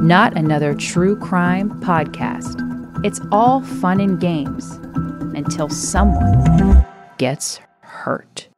Not Another True Crime Podcast. It's all fun and games until someone gets hurt.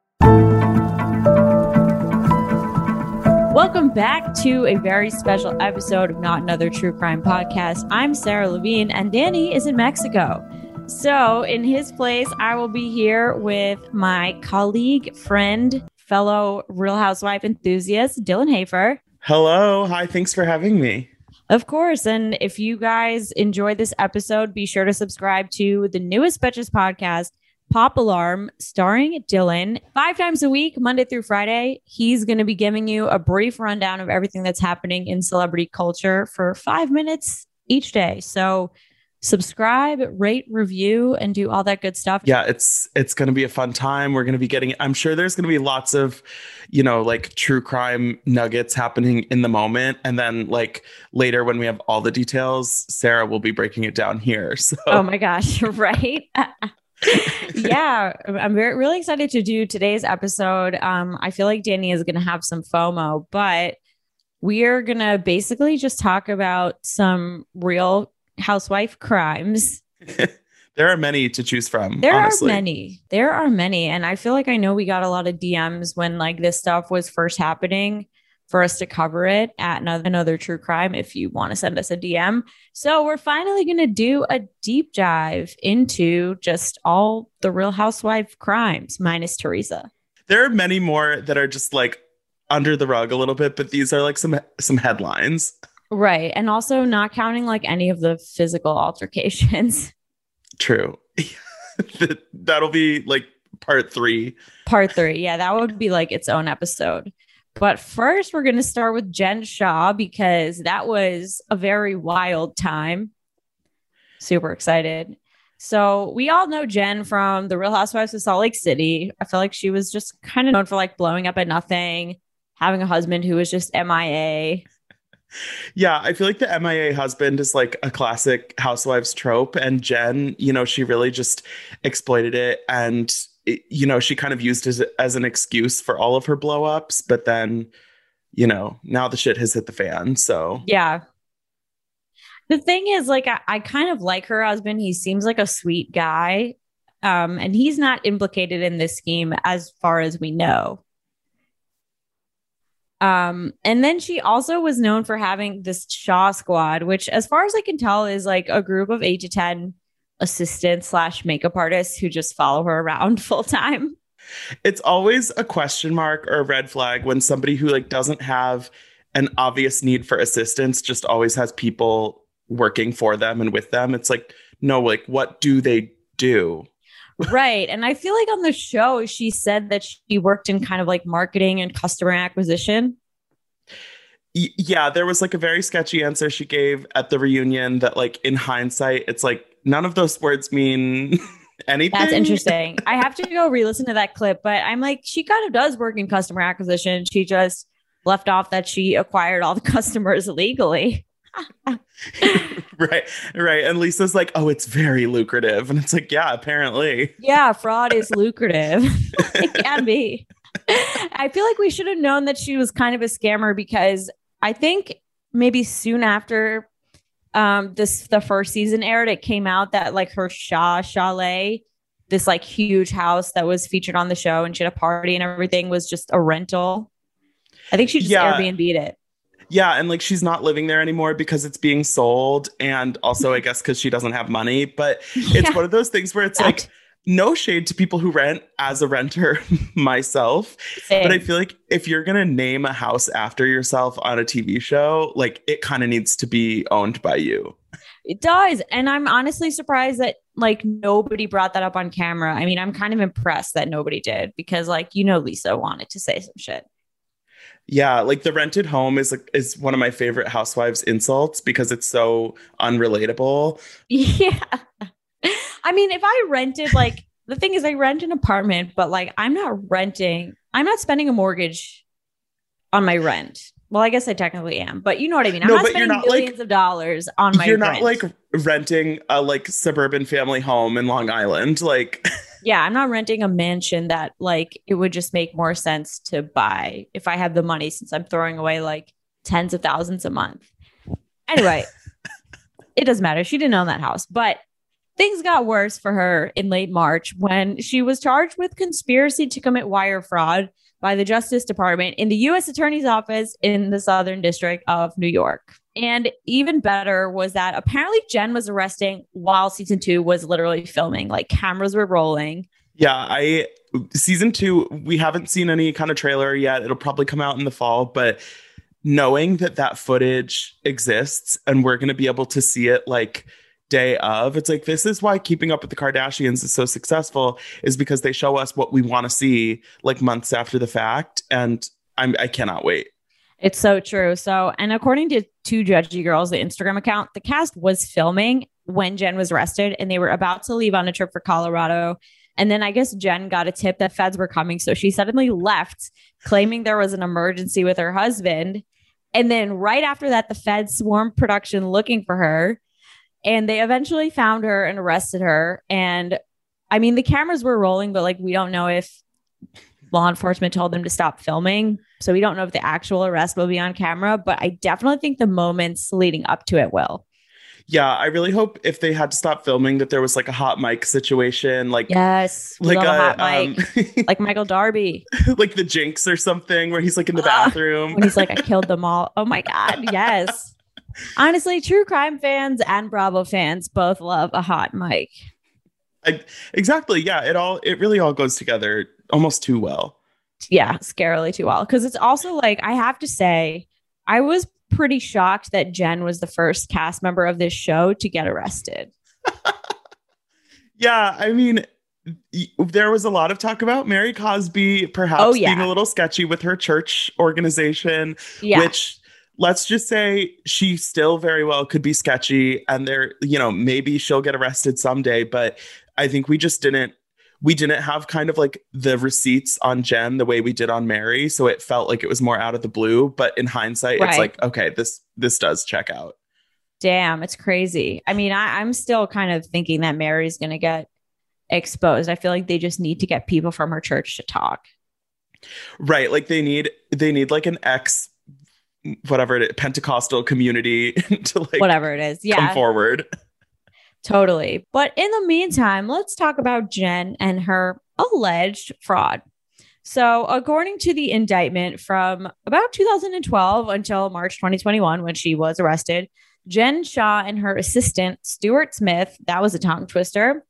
Welcome back to a very special episode of Not Another True Crime Podcast. I'm Sarah Levine, and Danny is in Mexico. So, in his place, I will be here with my colleague, friend, fellow Real Housewife enthusiast, Dylan Hafer. Hello. Hi. Thanks for having me. Of course. And if you guys enjoyed this episode, be sure to subscribe to the newest Betches podcast, Pop Alarm, starring Dylan. Five times a week, Monday through Friday, he's going to be giving you a brief rundown of everything that's happening in celebrity culture for five minutes each day. So subscribe, rate, review, and do all that good stuff. Yeah, it's it's going to be a fun time. We're going to be getting I'm sure there's going to be lots of, you know, like true crime nuggets happening in the moment and then like later when we have all the details, Sarah will be breaking it down here. So Oh my gosh, right? yeah, I'm very really excited to do today's episode. Um, I feel like Danny is going to have some FOMO, but we are going to basically just talk about some real housewife crimes. there are many to choose from. There honestly. are many. There are many, and I feel like I know we got a lot of DMs when like this stuff was first happening for us to cover it at another, another true crime if you want to send us a DM. So we're finally going to do a deep dive into just all the real housewife crimes minus Teresa. There are many more that are just like under the rug a little bit, but these are like some some headlines. Right. And also not counting like any of the physical altercations. True. That'll be like part 3. Part 3. Yeah, that would be like its own episode. But first, we're going to start with Jen Shah because that was a very wild time. Super excited. So, we all know Jen from The Real Housewives of Salt Lake City. I feel like she was just kind of known for like blowing up at nothing, having a husband who was just MIA. Yeah, I feel like the MIA husband is like a classic housewives trope. And Jen, you know, she really just exploited it. And it, you know, she kind of used it as, an excuse for all of her blowups. But then, you know, now the shit has hit the fan. So, Yeah. The thing is, like, I, I kind of like her husband. He seems like a sweet guy. Um, and he's not implicated in this scheme as far as we know. Um, and then she also was known for having this Shah squad, which, as far as I can tell, is like a group of eight to 10 assistants slash makeup artists who just follow her around full time. it's always a question mark or a red flag when somebody who like doesn't have an obvious need for assistance just always has people working for them and with them. It's like, no, like, what do they do? Right. And I feel like on the show, she said that she worked in kind of like marketing and customer acquisition. Y- yeah, there was like a very sketchy answer she gave at the reunion that, like, in hindsight, it's like none of those words mean anything. That's interesting. I have to go re listen to that clip, but I'm like, she kind of does work in customer acquisition. She just left off that she acquired all the customers legally. right, right. And Lisa's like, oh, it's very lucrative. And it's like, yeah, apparently. Yeah, fraud is lucrative. it can be. I feel like we should have known that she was kind of a scammer because I think maybe soon after um this the first season aired, it came out that like her Shah Chalet, this like huge house that was featured on the show and she had a party and everything was just a rental. I think she just Yeah. Airbnb'd it. Yeah, and like she's not living there anymore because it's being sold, and also I guess because she doesn't have money. But it's Yeah. one of those things where it's That- like no shade to people who rent as a renter myself, Same. but I feel like if you're gonna name a house after yourself on a TV show, like it kind of needs to be owned by you. It does. And I'm honestly surprised that like nobody brought that up on camera. I mean, I'm kind of impressed that nobody did because like you know Lisa wanted to say some shit. Yeah, like the rented home is like is one of my favorite housewives insults because it's so unrelatable. Yeah. I mean, if I rented like the thing is I rent an apartment, but like I'm not renting, I'm not spending a mortgage on my rent. Well, I guess I technically am, but you know what I mean. I'm No, not spending not, like- millions of dollars on my You're rent. not like renting a like suburban family home in Long Island. Like yeah, I'm not renting a mansion that like it would just make more sense to buy if I have the money since I'm throwing away like tens of thousands a month. Anyway, it doesn't matter. She didn't own that house, but things got worse for her in late March when she was charged with conspiracy to commit wire fraud by the Justice Department in the U.S. Attorney's Office in the Southern District of New York. And even better was that apparently Jen was arresting while season two was literally filming, like cameras were rolling. Yeah, I season two, we haven't seen any kind of trailer yet. It'll probably come out in the fall, but knowing that that footage exists and we're going to be able to see it like day of, it's like this is why keeping up with the Kardashians is so successful is because they show us what we want to see like months after the fact and I'm I cannot wait. It's so true. So, and according to Two Judgy Girls, the Instagram account, the cast was filming when Jen was arrested and they were about to leave on a trip for Colorado. And then I guess Jen got a tip that feds were coming. So she suddenly left, claiming there was an emergency with her husband. And then right after that, the feds swarmed production looking for her. And they eventually found her and arrested her. And I mean, the cameras were rolling, but like, we don't know if law enforcement told them to stop filming. So we don't know if the actual arrest will be on camera, but I definitely think the moments leading up to it will. Yeah, I really hope if they had to stop filming that there was like a hot mic situation like Yes. like a, hot a, mic. um, like Michael Darby like the jinx or something where he's like in the Ah, bathroom. when he's like, I killed them all. Oh my God. Yes. Honestly, true crime fans and Bravo fans both love a hot mic. exactly. Yeah, it all it really all goes together almost too well. Yeah, scarily too well. Because it's also like, I have to say, I was pretty shocked that Jen was the first cast member of this show to get arrested. Yeah, I mean there was a lot of talk about Mary Cosby perhaps Oh, yeah. being a little sketchy with her church organization, Yeah. which let's just say she still very well could be sketchy and there, you know, maybe she'll get arrested someday, but I think we just didn't we didn't have kind of like the receipts on Jen the way we did on Mary, so it felt like it was more out of the blue, but in hindsight Right. it's like okay, this this does check out. Damn, it's crazy. I mean, I, I'm still kind of thinking that Mary's going to get exposed. I feel like they just need to get people from her church to talk. Right. Like they need they need like an ex whatever it is, Pentecostal community to like Whatever it is. Yeah, come forward. Totally. But in the meantime, let's talk about Jen and her alleged fraud. So, according to the indictment from about 2012 until March 2021, when she was arrested, Jen Shah and her assistant, Stuart Smith, that was a tongue twister,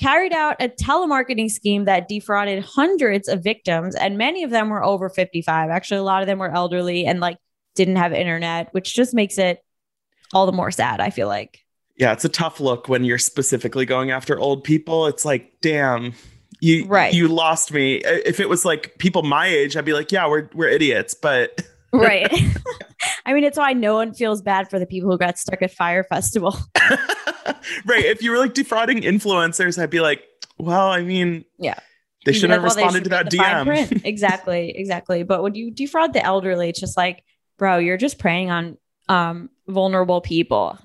carried out a telemarketing scheme that defrauded hundreds of victims, and many of them were over 55. Actually, a lot of them were elderly and like didn't have internet, which just makes it all the more sad, I feel like. Yeah, it's a tough look when you're specifically going after old people. It's like, damn, you Right. you lost me. If it was like people my age, I'd be like, yeah, we're we're idiots. But Right. I mean, it's why no one feels bad for the people who got stuck at Fyre Festival. right, if you were like defrauding influencers, I'd be like, well, I mean, Yeah. they shouldn't have why they responded to that get the fine DM. Exactly. Exactly. But when you defraud the elderly, it's just like, bro, you're just preying on um, vulnerable people.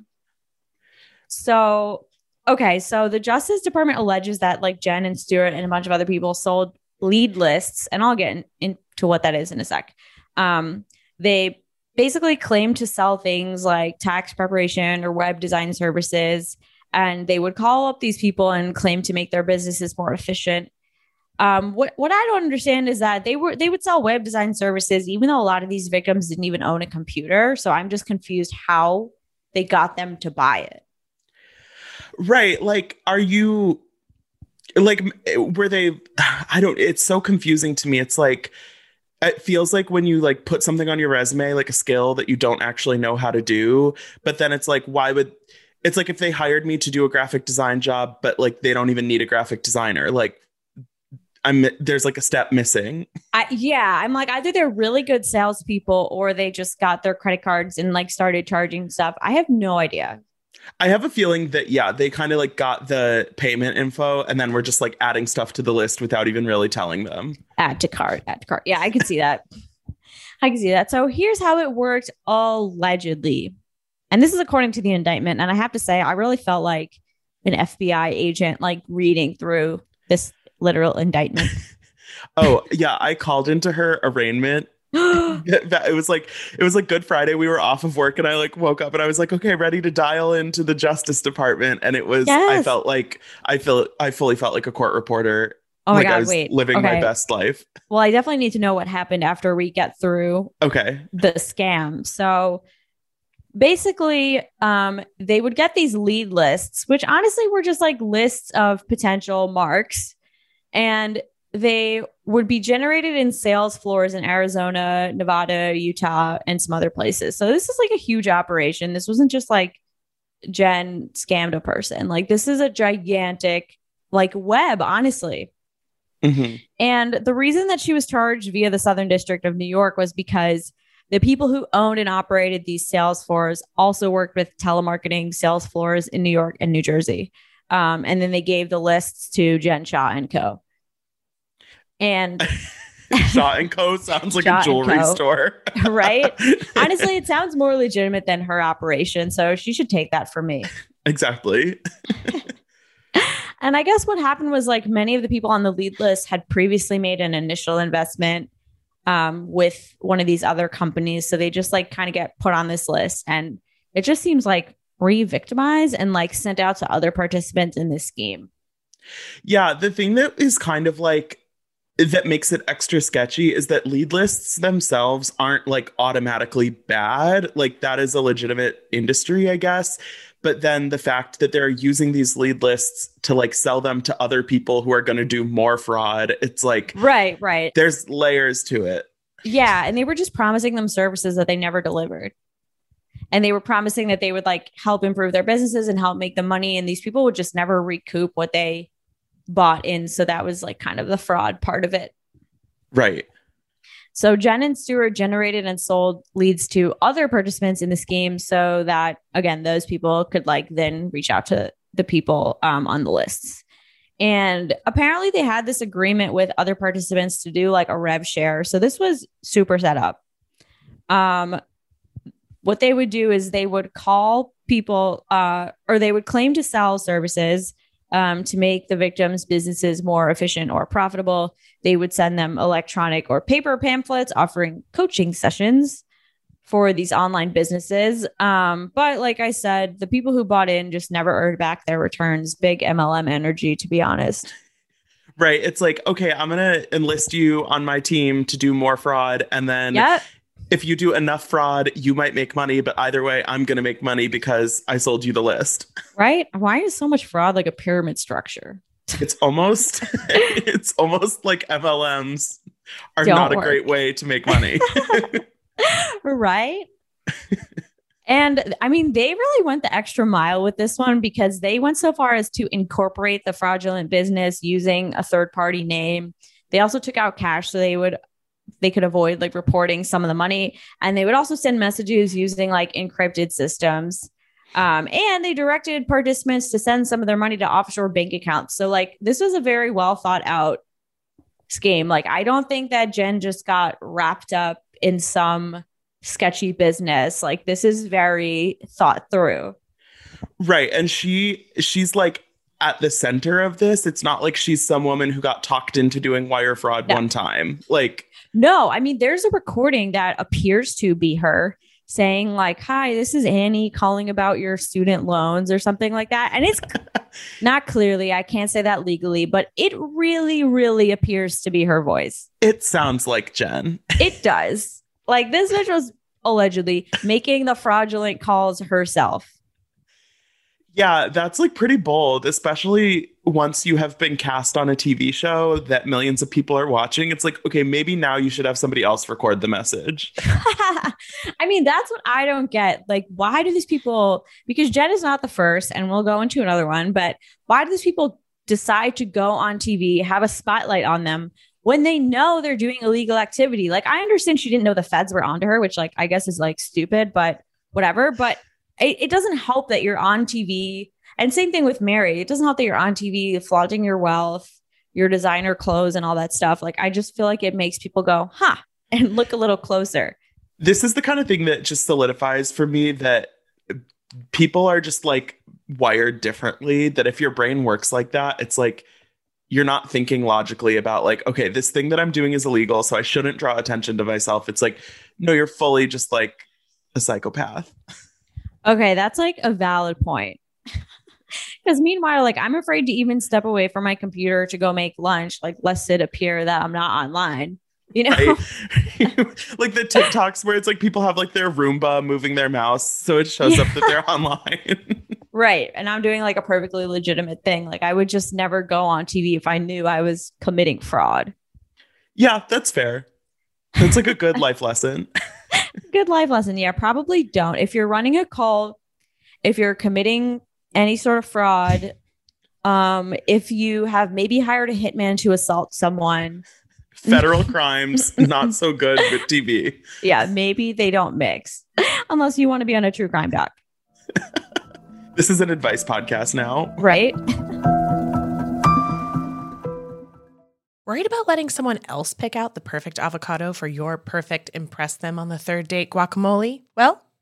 So, okay. So the Justice Department alleges that like Jen and Stuart and a bunch of other people sold lead lists, and I'll get in, into what that is in a sec. Um, they basically claim to sell things like tax preparation or web design services and they would call up these people and claim to make their businesses more efficient um, what what I don't understand is that they were they would sell web design services even though a lot of these victims didn't even own a computer. So I'm just confused how they got them to buy it. Right. Like, are you like, eh, were they, I don't, it's so confusing to me. It's like, it feels like when you like put something on your resume, like a skill that you don't actually know how to do, but then it's like, why would, it's like if they hired me to do a graphic design job, but like they don't even need a graphic designer. Like, I'm there's like a step missing. I, yeah, I'm like either they're really good salespeople or they just got their credit cards and like started charging stuff. I have no idea. I have a feeling that yeah, they kind of like got the payment info and then we're just like adding stuff to the list without even really telling them. Add to cart, add to cart. Yeah, I can see that. I can see that. So here's how it worked allegedly. And this is according to the indictment. And I have to say, I really felt like an FBI agent like reading through this literal indictment. oh, yeah. I called into her arraignment. it was like it was like Good Friday. We were off of work and I like woke up and I was like, okay, ready to dial into the Justice Department. And it was yes. I felt like I feel I fully felt like a court reporter. Oh my like god, wait. Living okay. my best life. Well, I definitely need to know what happened after we get through okay the scam. So basically um, they would get these lead lists which honestly were just like lists of potential marks and they would be generated in sales floors in Arizona, Nevada, Utah, and some other places. So this is like a huge operation. This wasn't just like Jen scammed a person. Like this is a gigantic like web, honestly. Mm-hmm. And the reason that she was charged via the Southern District of New York was because the people who owned and operated these sales floors also worked with telemarketing sales floors in New York and New Jersey. Um, and then they gave the lists to Jen Shah and Co. And Shah and Co. sounds like Shah a jewelry store, right? Honestly, it sounds more legitimate than her operation, so she should take that from me. Exactly. and I guess what happened was like many of the people on the lead list had previously made an initial investment um, with one of these other companies, so they just like kind of get put on this list, and it just seems like re-victimized and like sent out to other participants in this scheme. Yeah, the thing that is kind of like that makes it extra sketchy is that lead lists themselves aren't like automatically bad. Like that is a legitimate industry, I guess. But then the fact that they're using these lead lists to like sell them to other people who are going to do more fraud, it's like right, right. There's layers to it. Yeah, and they were just promising them services that they never delivered. And they were promising that they would like help improve their businesses and help make them money and these people would just never recoup what they bought in. So that was like kind of the fraud part of it. Right. So Jen and Stuart generated and sold leads to other participants in the scheme so that again those people could like then reach out to the people um, on the lists. And apparently they had this agreement with other participants to do like a rev share. So this was super set up. Um what they would do is they would call people uh or they would claim to sell services um, to make the victims' businesses more efficient or profitable. They would send them electronic or paper pamphlets offering coaching sessions for these online businesses. Um, but like I said, the people who bought in just never earned back their returns. Big MLM energy, to be honest. Right. It's like, okay, I'm going to enlist you on my team to do more fraud. And then yep if you do enough fraud, you might make money, but either way, I'm going to make money because I sold you the list. Right? Why is so much fraud like a pyramid structure? It's almost it's almost like MLMs are Don't not work. a great way to make money. right? And I mean, they really went the extra mile with this one because they went so far as to incorporate the fraudulent business using a third party name. They also took out cash so they would they could avoid like reporting some of the money. And they would also send messages using like encrypted systems. Um, and they directed participants to send some of their money to offshore bank accounts. So, like, this was a very well thought out scheme. Like, I don't think that Jen just got wrapped up in some sketchy business. Like, this is very thought through. Right. And she, she's like, at the center of this. It's not like she's some woman who got talked into doing wire fraud no. one time. Like, no, I mean, there's a recording that appears to be her saying, like, hi, this is Annie calling about your student loans or something like that. And it's not clearly, I can't say that legally, but it really, really appears to be her voice. It sounds like Jen. it does. Like, this bitch was allegedly making the fraudulent calls herself. Yeah, that's like pretty bold, especially once you have been cast on a TV show that millions of people are watching. It's like, okay, maybe now you should have somebody else record the message. I mean, that's what I don't get. Like, why do these people, because Jen is not the first, and we'll go into another one, but why do these people decide to go on TV, have a spotlight on them when they know they're doing illegal activity. Like I understand she didn't know the feds were onto her, which like I guess is like stupid, but whatever. But it, it doesn't help that you're on TV. And same thing with Mary. It doesn't help that you're on TV flaunting your wealth, your designer clothes, and all that stuff. Like I just feel like it makes people go, huh, and look a little closer. This is the kind of thing that just solidifies for me that people are just like wired differently. That if your brain works like that, it's like you're not thinking logically about like okay this thing that i'm doing is illegal so i shouldn't draw attention to myself it's like no you're fully just like a psychopath okay that's like a valid point because meanwhile like i'm afraid to even step away from my computer to go make lunch like lest it appear that i'm not online you know right? like the tiktoks where it's like people have like their roomba moving their mouse so it shows yeah. up that they're online Right. And I'm doing like a perfectly legitimate thing. Like I would just never go on TV if I knew I was committing fraud. Yeah, that's fair. That's like a good life lesson. good life lesson. Yeah, probably don't. If you're running a call, if you're committing any sort of fraud, um, if you have maybe hired a hitman to assault someone, federal crimes, not so good with TV. Yeah, maybe they don't mix unless you want to be on a true crime doc. This is an advice podcast now. Right? Worried about letting someone else pick out the perfect avocado for your perfect impress them on the third date guacamole? Well,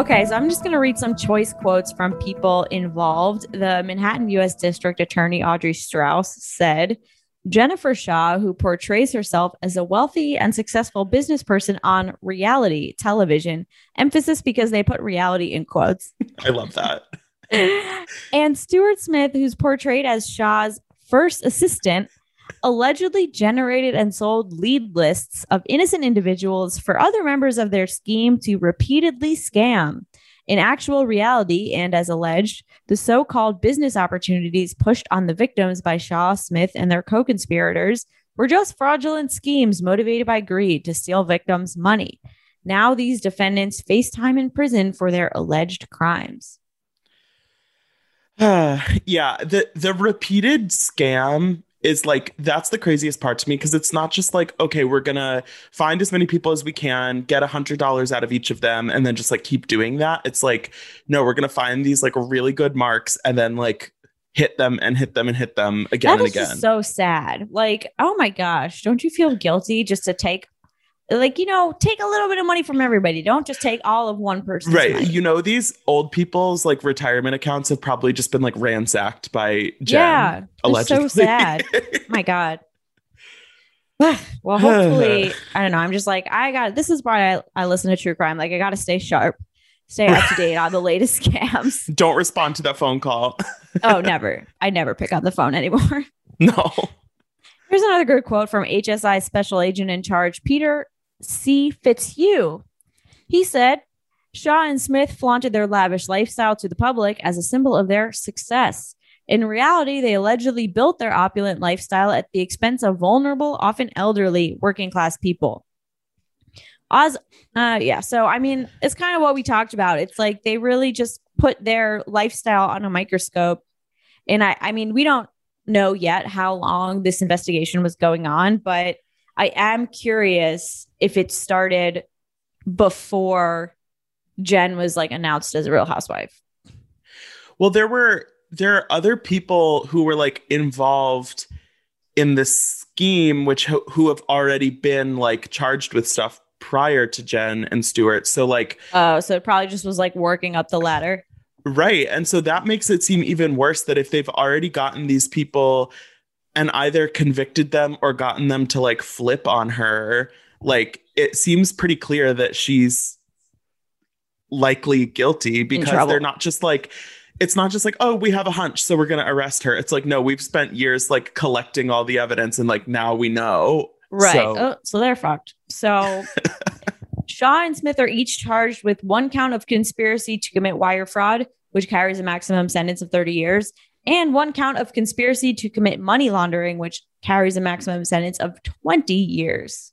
Okay, so I'm just going to read some choice quotes from people involved. The Manhattan U.S. District Attorney Audrey Strauss said, Jennifer Shah, who portrays herself as a wealthy and successful business person on reality television, emphasis because they put reality in quotes. I love that. and Stuart Smith, who's portrayed as Shah's first assistant, allegedly generated and sold lead lists of innocent individuals for other members of their scheme to repeatedly scam. In actual reality, and as alleged, the so called business opportunities pushed on the victims by Shah, Smith, and their co conspirators were just fraudulent schemes motivated by greed to steal victims' money. Now, these defendants face time in prison for their alleged crimes. Uh, yeah, the the repeated scam is like that's the craziest part to me because it's not just like okay we're gonna find as many people as we can get a hundred dollars out of each of them and then just like keep doing that. It's like no we're gonna find these like really good marks and then like hit them and hit them and hit them again that and again. so sad. Like oh my gosh don't you feel guilty just to take like you know take a little bit of money from everybody. Don't just take all of one person right. money. you know these old people's like retirement accounts have probably just been like ransacked by Jen, yeah allegedly. so sad. My god. Well hopefully i don't know i'm just like i got this is why I, I listen to true crime. Like i gotta stay sharp stay up to date on the latest scams. Don't respond to that phone call. Oh never. I never pick up the phone anymore. No. Here's another good quote from HSI Special Agent in Charge Peter C. Fitzhugh. He said, Shah and Smith flaunted their lavish lifestyle to the public as a symbol of their success. In reality, they allegedly built their opulent lifestyle at the expense of vulnerable, often elderly, working class people. Oz, uh, yeah. So, I mean, it's kind of what we talked about. It's like they really just put their lifestyle on a microscope. And I, I mean, we don't know yet how long this investigation was going on, but I am curious if it started before Jen was like announced as a real housewife. Well, there were there are other people who were like involved in this scheme which ho- who have already been like charged with stuff prior to Jen and Stuart. So like Oh, so it probably just was like working up the ladder. Right. And so that makes it seem even worse that if they've already gotten these people and either convicted them or gotten them to like flip on her, like it seems pretty clear that she's likely guilty because they're not just like it's not just like oh we have a hunch so we're going to arrest her it's like no we've spent years like collecting all the evidence and like now we know Right. So- oh, so they're fucked. So Shah and Smith are each charged with one count of conspiracy to commit wire fraud, which carries a maximum sentence of 30 years, and one count of conspiracy to commit money laundering, which carries a maximum sentence of 20 years.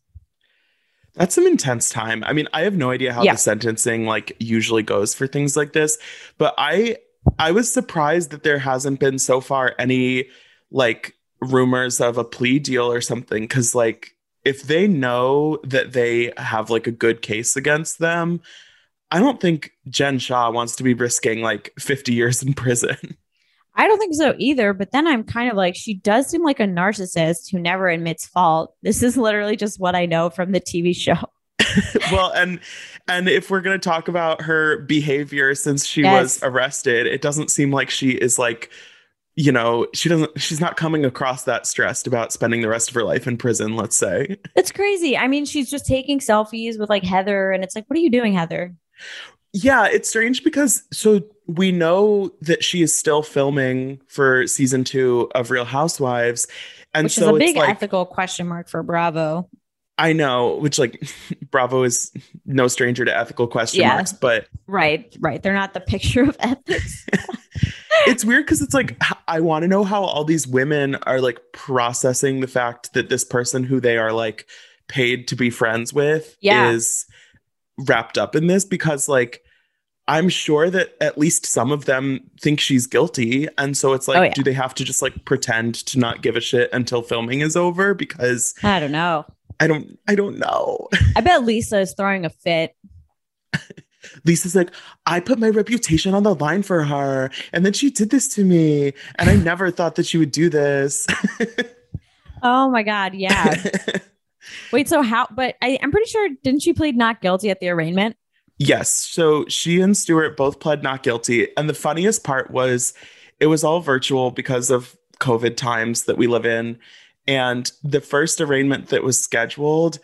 That's some intense time. I mean, I have no idea how Yeah. the sentencing like usually goes for things like this, but I I was surprised that there hasn't been so far any like rumors of a plea deal or something cuz like if they know that they have like a good case against them, I don't think Jen Shah wants to be risking like 50 years in prison. I don't think so either. But then I'm kind of like, she does seem like a narcissist who never admits fault. This is literally just what I know from the TV show. well, and and if we're going to talk about her behavior since she Yes. was arrested, it doesn't seem like she is like you know, she doesn't she's not coming across that stressed about spending the rest of her life in prison, let's say. It's crazy. I mean, she's just taking selfies with like Heather, and it's like, what are you doing, Heather? Yeah, it's strange because so we know that she is still filming for season 2 of Real Housewives. And Which so is a big like ethical question mark for Bravo. I know, which like Bravo is no stranger to ethical question Yeah. marks, but Right, right. They're not the picture of ethics. it's weird because it's like I want to know how all these women are like processing the fact that this person who they are like paid to be friends with Yeah. is wrapped up in this because like I'm sure that at least some of them think she's guilty and so it's like Oh, yeah. do they have to just like pretend to not give a shit until filming is over because I don't know. I don't I don't know. I bet Lisa is throwing a fit. Lisa's like, I put my reputation on the line for her, and then she did this to me, and I never thought that she would do this. Oh my God. Yeah. Wait, so how? But I, I'm pretty sure, didn't she plead not guilty at the arraignment? Yes, so she and Stuart both pled not guilty, and the funniest part was it was all virtual because of COVID times that we live in, and the first arraignment that was scheduled,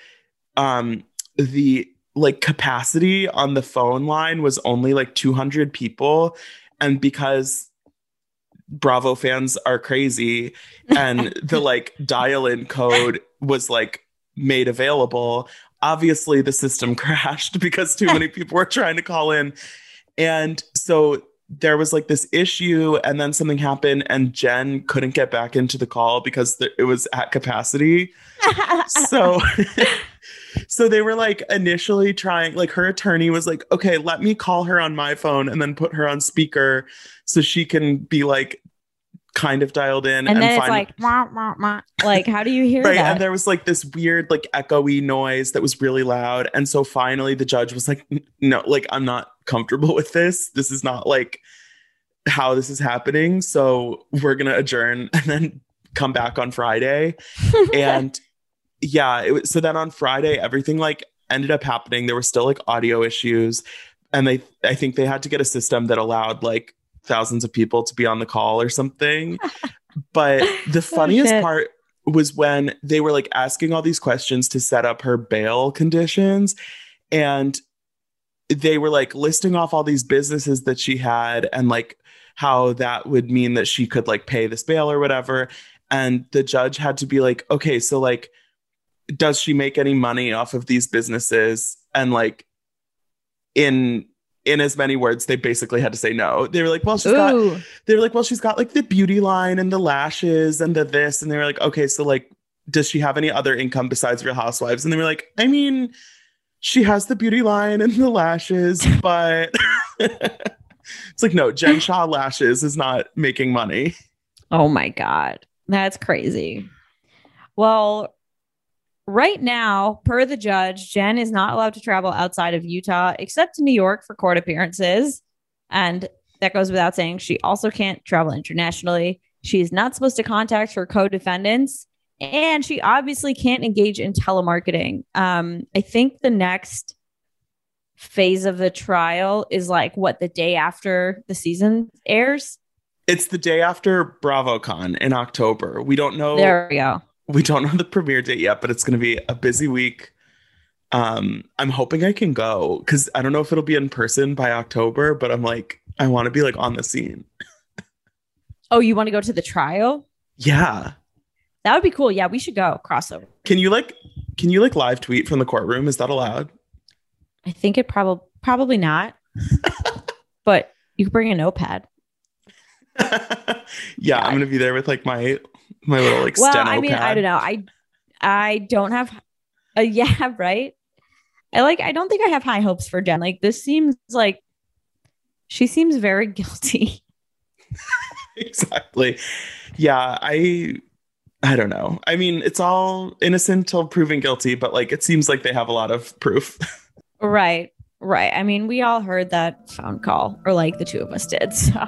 um, the like capacity on the phone line was only like 200 people, and because Bravo fans are crazy and the like dial in code was like made available. Obviously, the system crashed because too many people were trying to call in. And so there was like this issue, and then something happened, and Jen couldn't get back into the call because th- it was at capacity. So. So they were like initially trying, like her attorney was like, okay, let me call her on my phone and then put her on speaker so she can be like kind of dialed in and then it's like, wah, wah, wah. like, how do you hear right that? and there was like this weird like echoey noise that was really loud and so finally the judge was like no like i'm not comfortable with this this is not like how this is happening so we're gonna adjourn and then come back on friday and yeah it was so then on friday everything like ended up happening there were still like audio issues and they i think they had to get a system that allowed like thousands of people to be on the call or something. But the funniest shit. part was when they were like asking all these questions to set up her bail conditions and they were like listing off all these businesses that she had and like how that would mean that she could like pay this bail or whatever. And the judge had to be like okay so like does she make any money off of these businesses? And like in in as many words they basically had to say no they were like well she's got they were like, well, she's got like the beauty line and the lashes and the this. And they were like, okay, so like, does she have any other income besides Real Housewives? And they were like, I mean, she has the beauty line and the lashes, but it's like, no, Jen Shah lashes is not making money. Oh my God. That's crazy. Well, right now, per the judge, Jen is not allowed to travel outside of Utah except to New York for court appearances. And that goes without saying. She also can't travel internationally. She is not supposed to contact her co defendants. And she obviously can't engage in telemarketing. Um, I think the next phase of the trial is like what the day after the season airs. It's the day after BravoCon in October. We don't know There we go. We don't know the premiere date yet, but it's going to be a busy week. Um, I'm hoping I can go because I don't know if it'll be in person by October, but I'm like, I want to be like on the scene. Oh, you want to go to the trial? Yeah. That would be cool. Yeah, we should go crossover. Can you like can you like live tweet from the courtroom? Is that allowed? I think it probably probably not. but you could bring a notepad. yeah, I'm gonna be there with like my my little like well, I mean, pad. I don't know. I I don't have uh, yeah, right. I like I don't think I have high hopes for Jen. Like this seems like she seems very guilty. exactly. Yeah, I I don't know. I mean, it's all innocent till proven guilty, but like it seems like they have a lot of proof. right. Right. I mean, we all heard that phone call, or like the two of us did. So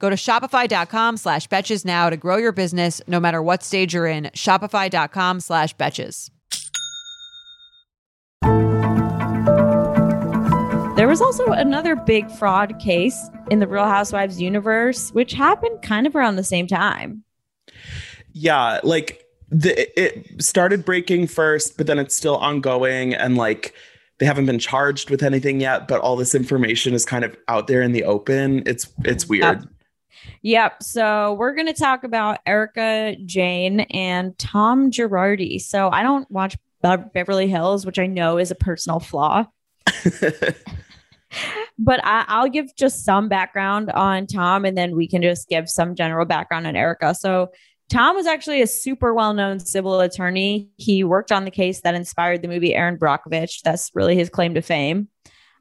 Go to shopify.com slash betches now to grow your business no matter what stage you're in. Shopify.com slash betches. There was also another big fraud case in the Real Housewives universe, which happened kind of around the same time. Yeah, like the it started breaking first, but then it's still ongoing and like they haven't been charged with anything yet, but all this information is kind of out there in the open. It's it's weird. Yep. So we're going to talk about Erika Jayne and Tom Girardi. So I don't watch Beverly Hills, which I know is a personal flaw. but I, will give just some background on Tom and then we can just give some general background on Erika. So, Tom was actually a super well known civil attorney. He worked on the case that inspired the movie Erin Brockovich. That's really his claim to fame.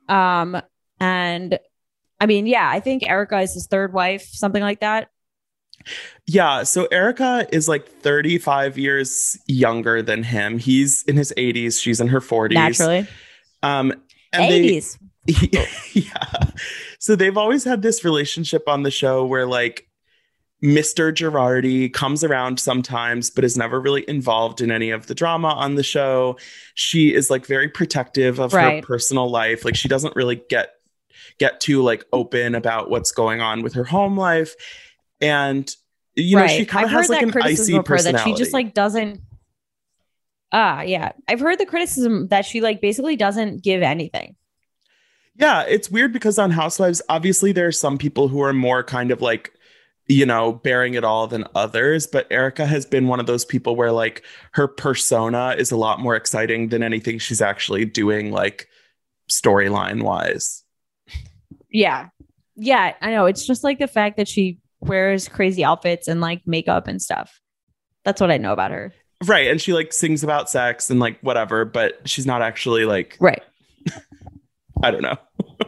Um, and I mean, yeah, I think Erika is his third wife, something like that. Yeah. So Erika is like 35 years younger than him. He's in his 80s. She's in her 40s. Naturally. Um, and 80s. They, yeah. So they've always had this relationship on the show where like Mr. Girardi comes around sometimes, but is never really involved in any of the drama on the show. She is like very protective of Right. her personal life. Like she doesn't really get get too like open about what's going on with her home life. And you know, she kind of has like an icy her that she just like doesn't. Ah, yeah. I've heard the criticism that she like basically doesn't give anything. Yeah, it's weird because on Housewives, obviously there are some people who are more kind of like, you know, bearing it all than others. But Erika has been one of those people where like her persona is a lot more exciting than anything she's actually doing, like storyline wise. Yeah. Yeah, I know. It's just like the fact that she wears crazy outfits and like makeup and stuff. That's what I know about her. Right. And she like sings about sex and like whatever, but she's not actually like, Right. I don't know.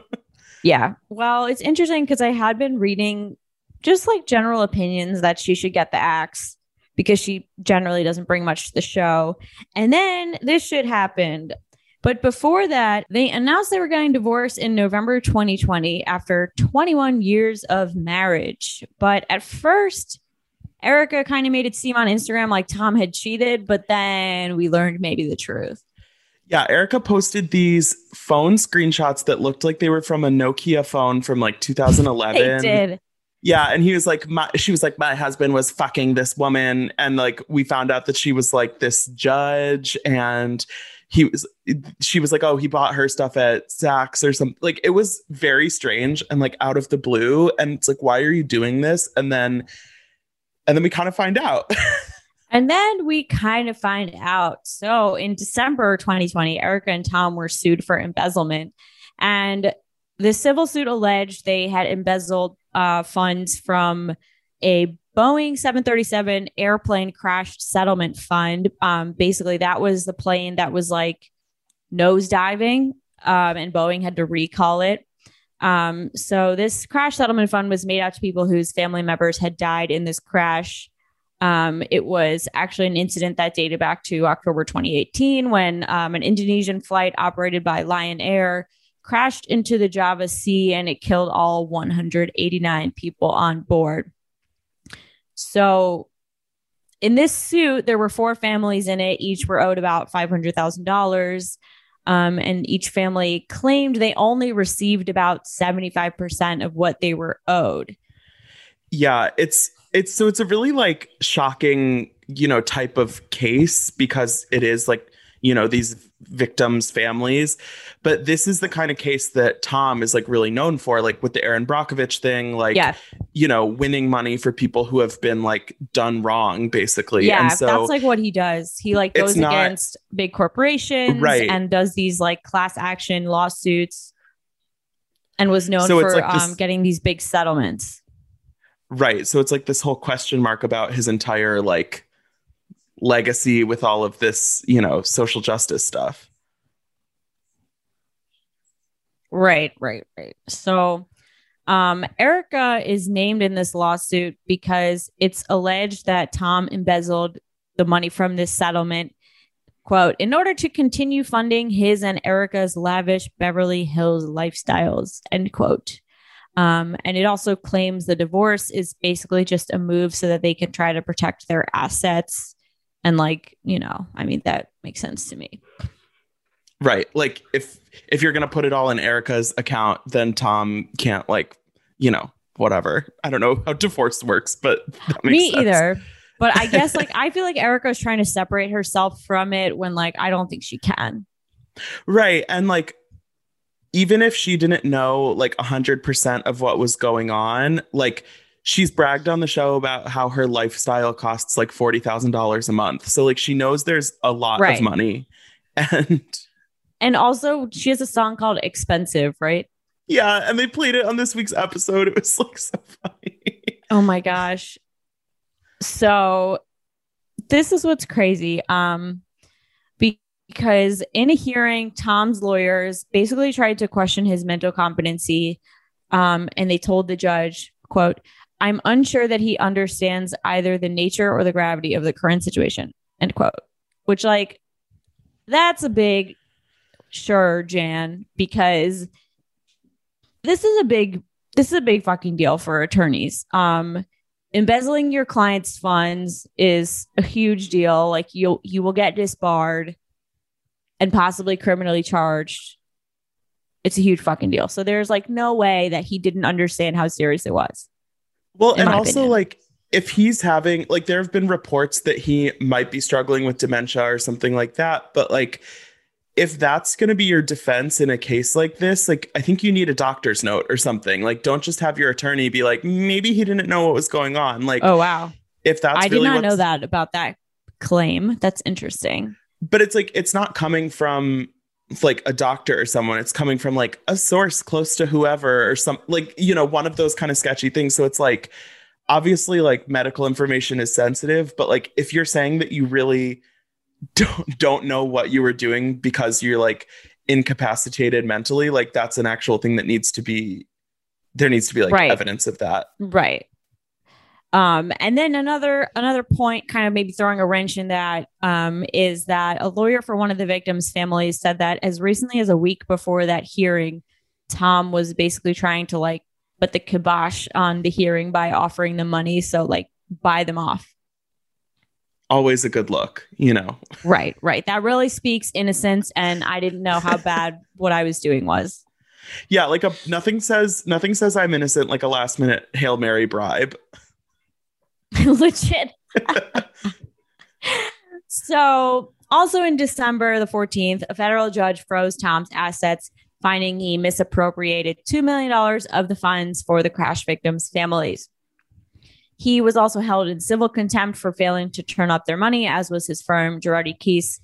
Yeah. Well, it's interesting because I had been reading just like general opinions that she should get the axe because she generally doesn't bring much to the show. And then this shit happened. But before that, they announced they were getting divorced in November 2020 after 21 years of marriage. But at first, Erika kind of made it seem on Instagram like Tom had cheated, but then we learned maybe the truth. Yeah, Erika posted these phone screenshots that looked like they were from a Nokia phone from like 2011. They did. Yeah, and he was like, my, she was like, my husband was fucking this woman, and like we found out that she was like this judge, and he was she was like, oh, he bought her stuff at Saks or something. Like it was very strange and like out of the blue. And it's like, why are you doing this? And then and then we kind of find out. And then we kind of find out. So in December 2020, Erika and Tom were sued for embezzlement. And the civil suit alleged they had embezzled uh, funds from a Boeing 737 airplane crash settlement fund. Um, basically, that was the plane that was like nosediving, um, and Boeing had to recall it. Um, so this crash settlement fund was made out to people whose family members had died in this crash. Um, it was actually an incident that dated back to October 2018 when um, an Indonesian flight operated by Lion Air crashed into the Java Sea and it killed all 189 people on board. So, in this suit, there were four families in it. Each were owed about $500,000. Um, and each family claimed they only received about 75% of what they were owed. Yeah, it's it's so it's a really like shocking, you know, type of case because it is like, you know, these victims' families. But this is the kind of case that Tom is like really known for, like with the Erin Brockovich thing, like Yeah. you know, winning money for people who have been like done wrong, basically. Yeah, and so that's like what he does. He like goes not- against big corporations Right. and does these like class action lawsuits and was known So for like this- um, getting these big settlements. Right. So it's like this whole question mark about his entire like legacy with all of this, you know, social justice stuff. Right, right, right. So um Erika is named in this lawsuit because it's alleged that Tom embezzled the money from this settlement quote in order to continue funding his and Erika's lavish Beverly Hills lifestyles end quote. Um, and it also claims the divorce is basically just a move so that they can try to protect their assets. And like, you know, I mean, that makes sense to me. Right. Like if if you're gonna put it all in Erika's account, then Tom can't like, you know, whatever. I don't know how divorce works, but that makes Me sense. either. But I guess like I feel like Erika's trying to separate herself from it when like I don't think she can. Right. And like even if she didn't know like 100% of what was going on, like she's bragged on the show about how her lifestyle costs like $40,000 a month. So like she knows there's a lot Right. of money. And And also she has a song called Expensive, right? yeah, and they played it on this week's episode. It was like so funny. Oh my gosh. So this is what's crazy. Um because in a hearing, Tom's lawyers basically tried to question his mental competency. Um, and they told the judge, quote, I'm unsure that he understands either the nature or the gravity of the current situation, end quote. Which like that's a big sure, Jan, because this is a big this is a big fucking deal for attorneys. Um embezzling your client's funds is a huge deal. Like you'll you will get disbarred and possibly criminally charged. It's a huge fucking deal. So there's like no way that he didn't understand how serious it was. Well, and also opinion. like if he's having like there have been reports that he might be struggling with dementia or something like that, but like if that's going to be your defense in a case like this, like I think you need a doctor's note or something. Like don't just have your attorney be like maybe he didn't know what was going on. Like Oh wow. if that's I did not know that about that claim. That's interesting. but it's like it's not coming from like a doctor or someone it's coming from like a source close to whoever or some like you know one of those kind of sketchy things so it's like obviously like medical information is sensitive but like if you're saying that you really don't don't know what you were doing because you're like incapacitated mentally like that's an actual thing that needs to be there needs to be like Right. evidence of that Right. Um, and then another another point, kind of maybe throwing a wrench in that, um, is that a lawyer for one of the victims' families said that as recently as a week before that hearing, Tom was basically trying to like put the kibosh on the hearing by offering them money, so like buy them off. always a good look you know Right, right. That really speaks innocence, and I didn't know how bad what I was doing was. yeah like a nothing says nothing says i'm innocent like a last minute hail mary bribe Legit. So, also in December the 14th, a federal judge froze Tom's assets, finding he misappropriated $2 million of the funds for the crash victims' families. He was also held in civil contempt for failing to turn up their money, as was his firm, Girardi Keese.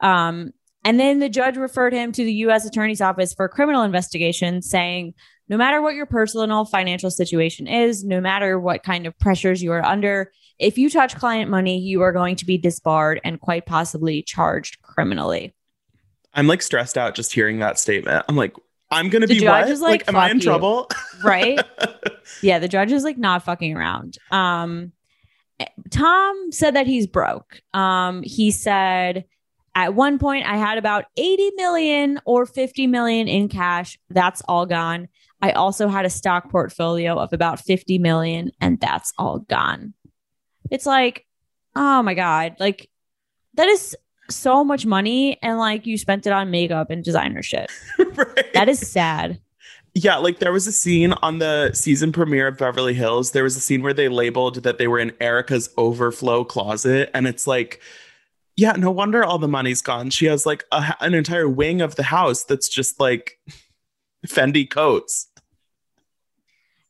Um, and then the judge referred him to the U.S. Attorney's Office for criminal investigation, saying, no matter what your personal financial situation is, no matter what kind of pressures you are under, if you touch client money, you are going to be disbarred and quite possibly charged criminally. I'm like stressed out just hearing that statement. I'm like, I'm gonna The be judge what? is like, am I in you." trouble? Right? yeah, the judge is like not fucking around. Um, Tom said that he's broke. Um, he said at one point I had about 80 million or 50 million in cash. That's all gone. I also had a stock portfolio of about 50 million, and that's all gone. It's like, oh my God, like that is so much money, and like you spent it on makeup and designer shit. right. That is sad. Yeah, like there was a scene on the season premiere of Beverly Hills. There was a scene where they labeled that they were in Erika's overflow closet. And it's like, yeah, no wonder all the money's gone. She has like a, an entire wing of the house that's just like Fendi coats.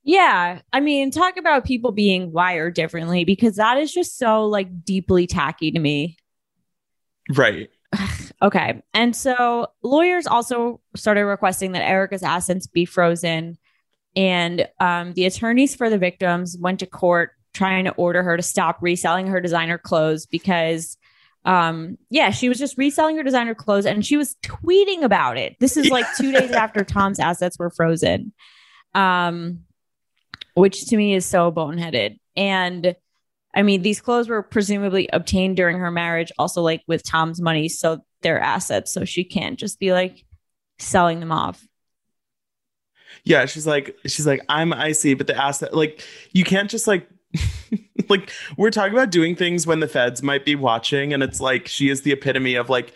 Yeah. I mean, talk about people being wired differently because that is just so like deeply tacky to me. Right. Okay. And so lawyers also started requesting that Erika's assets be frozen. And um, the attorneys for the victims went to court trying to order her to stop reselling her designer clothes because, um, yeah, she was just reselling her designer clothes and she was tweeting about it. This is like two days after Tom's assets were frozen, um, which to me is so boneheaded. And I mean, these clothes were presumably obtained during her marriage, also like with Tom's money. So they're assets. So she can't just be like selling them off. Yeah, she's like, she's like, I'm icy, but the asset, like, you can't just like, like, we're talking about doing things when the feds might be watching, and it's like she is the epitome of like,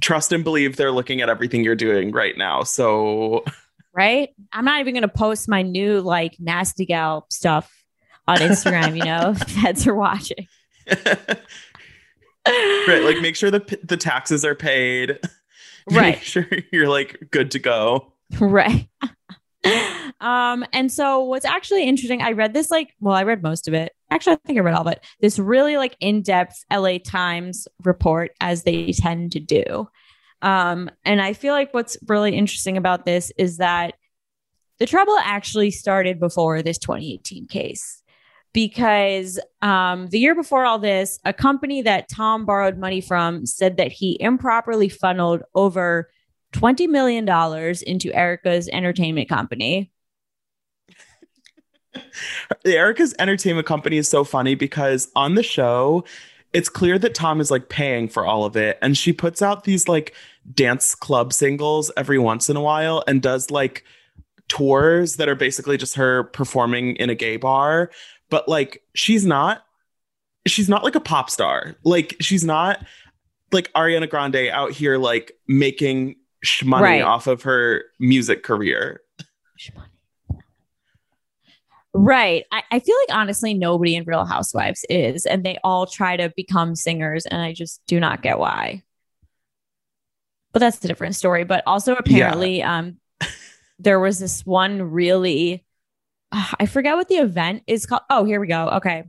trust and believe they're looking at everything you're doing right now. So, Right. I'm not even going to post my new like nasty gal stuff on Instagram, you know, if feds are watching. right, like, make sure the the taxes are paid. Right. Make sure you're like good to go. right. Um, and so what's actually interesting, I read this like, well, I read most of it. Actually, I think I read all of it. This really like in-depth LA Times report, as they tend to do. Um, and I feel like what's really interesting about this is that the trouble actually started before this 2018 case because um, the year before all this, a company that Tom borrowed money from said that he improperly funneled over $20 million into Erika's entertainment company. Erika's entertainment company is so funny because on the show, it's clear that Tom is like paying for all of it. And she puts out these like dance club singles every once in a while and does like tours that are basically just her performing in a gay bar. But like, she's not, she's not like a pop star. Like, she's not like Ariana Grande out here like making sh- money Right. off of her music career. Right. I, I feel like honestly, nobody in Real Housewives is, and they all try to become singers, and I just do not get why. But that's a different story. But also, apparently, um, there was this one really, ah, I forget what the event is called. Oh, here we go. Okay.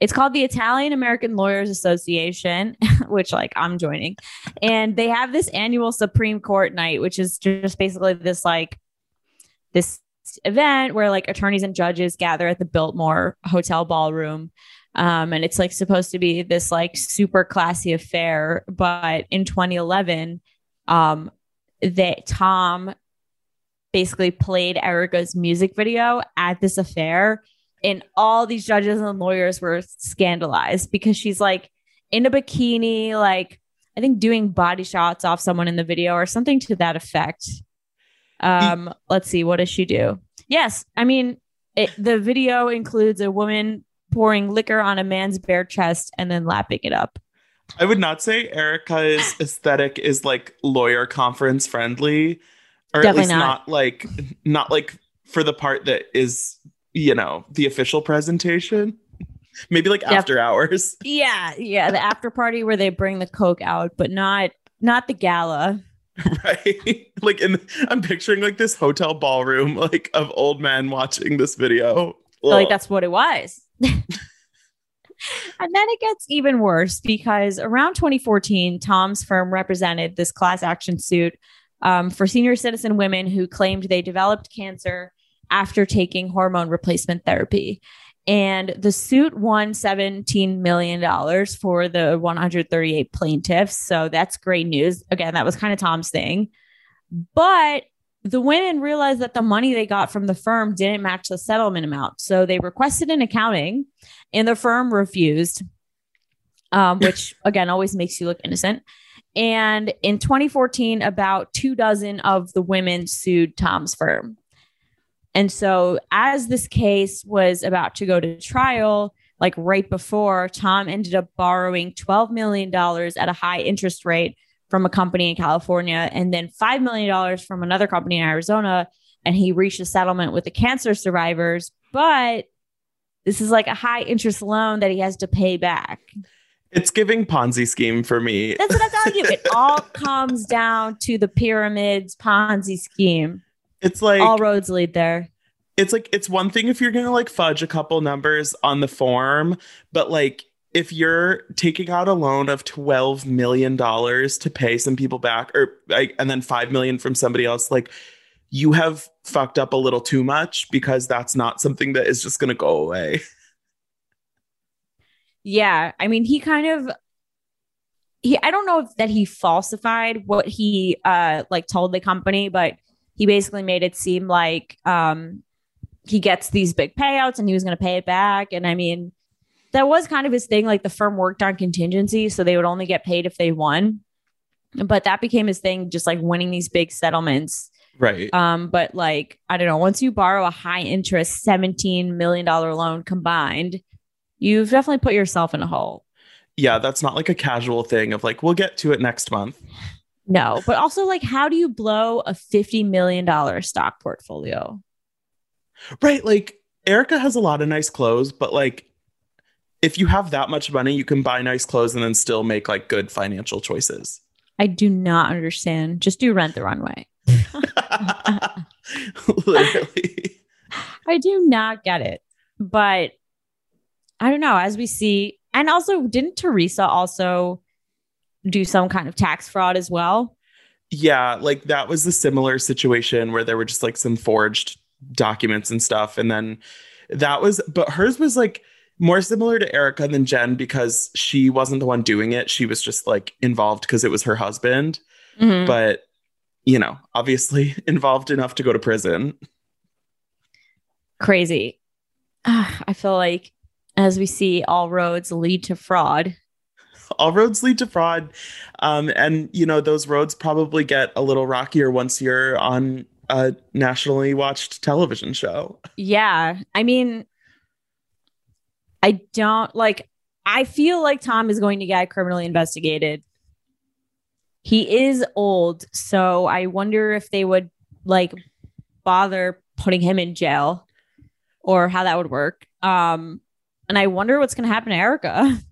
It's called the Italian American Lawyers Association, which like I'm joining. And they have this annual Supreme Court night, which is just basically this like this event where like attorneys and judges gather at the Biltmore Hotel ballroom. Um, and it's like supposed to be this like super classy affair. But in 2011, um, that Tom basically played Erika's music video at this affair. And all these judges and lawyers were scandalized because she's like in a bikini, like I think doing body shots off someone in the video or something to that effect. Um, let's see, what does she do? Yes, I mean, it, the video includes a woman pouring liquor on a man's bare chest and then lapping it up. I would not say Erika's aesthetic is like lawyer conference friendly, or at least not. not. like not like for the part that is you know the official presentation. Maybe like after hours. Yeah, yeah, the after party where they bring the coke out, but not not the gala. right like in i'm picturing like this hotel ballroom like of old men watching this video like that's what it was. and then it gets even worse because around 2014, Tom's firm represented this class action suit um, for senior citizen women who claimed they developed cancer after taking hormone replacement therapy. And the suit won $17 million for the 138 plaintiffs. So that's great news. Again, that was kind of Tom's thing. But the women realized that the money they got from the firm didn't match the settlement amount. So they requested an accounting and the firm refused, um, which again always makes you look innocent. And in 2014, about two dozen of the women sued Tom's firm. And so, as this case was about to go to trial, like right before, Tom ended up borrowing $12 million at a high interest rate from a company in California and then $5 million from another company in Arizona. And he reached a settlement with the cancer survivors. But this is like a high interest loan that he has to pay back. it's giving ponzi scheme for me That's what I'm telling you. It all comes down to the pyramids Ponzi scheme. It's like all roads lead there. it's like it's one thing if you're gonna like fudge a couple numbers on the form but like if you're taking out a loan of 12 million dollars to pay some people back or like and then 5 million from somebody else like you have fucked up a little too much because that's not something that is just gonna go away Yeah, I mean, he kind of he I don't know if that he falsified what he uh like told the company, but he basically made it seem like um he gets these big payouts and he was going to pay it back and I mean that was kind of his thing like the firm worked on contingency so they would only get paid if they won. But that became his thing just like winning these big settlements. right Um but like I don't know, once you borrow a high interest 17 million dollar loan combined, you've definitely put yourself in a hole. yeah that's not like a casual thing of like we'll get to it next month No, but also like, how do you blow a fifty million dollar stock portfolio? Right. Like Erika has a lot of nice clothes, but like if you have that much money, you can buy nice clothes and then still make like good financial choices. I do not understand. Just do rent the runway. Literally. I do not get it, but I don't know. As we see, and also, didn't Teresa also do some kind of tax fraud as well? Yeah, like that was the similar situation where there were just like some forged documents and stuff. And then that was, but hers was like more similar to Erika than Jen because she wasn't the one doing it. She was just like involved because it was her husband. Mhm. But, you know, obviously involved enough to go to prison. Crazy. Ah, I feel like as we see, all roads lead to fraud. all roads lead to fraud um, and you know those roads probably get a little rockier once you're on a nationally watched television show Yeah. I mean, I don't like, I feel like Tom is going to get criminally investigated. He is old. So I wonder if they would like bother putting him in jail or how that would work. Um, and I wonder what's going to happen to Erika.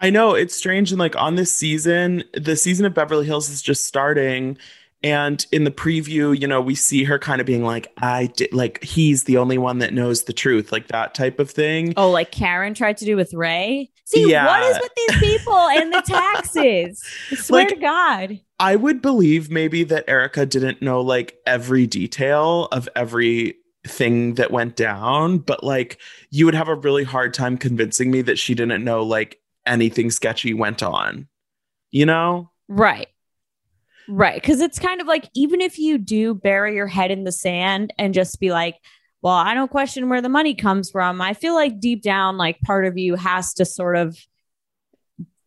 i know it's strange and like on this season the season of beverly hills is just starting and in the preview you know we see her kind of being like i did like he's the only one that knows the truth like that type of thing Oh, like Karen tried to do with Ray. See, what Yeah. is with these people and the taxes? I swear Like- to God. I would believe maybe that Erika didn't know like every detail of everything that went down, but like you would have a really hard time convincing me that she didn't know like anything sketchy went on. You know? Right. Right. Cause it's kind of like, even if you do bury your head in the sand and just be like, well, I don't question where the money comes from. I feel like deep down, like part of you has to sort of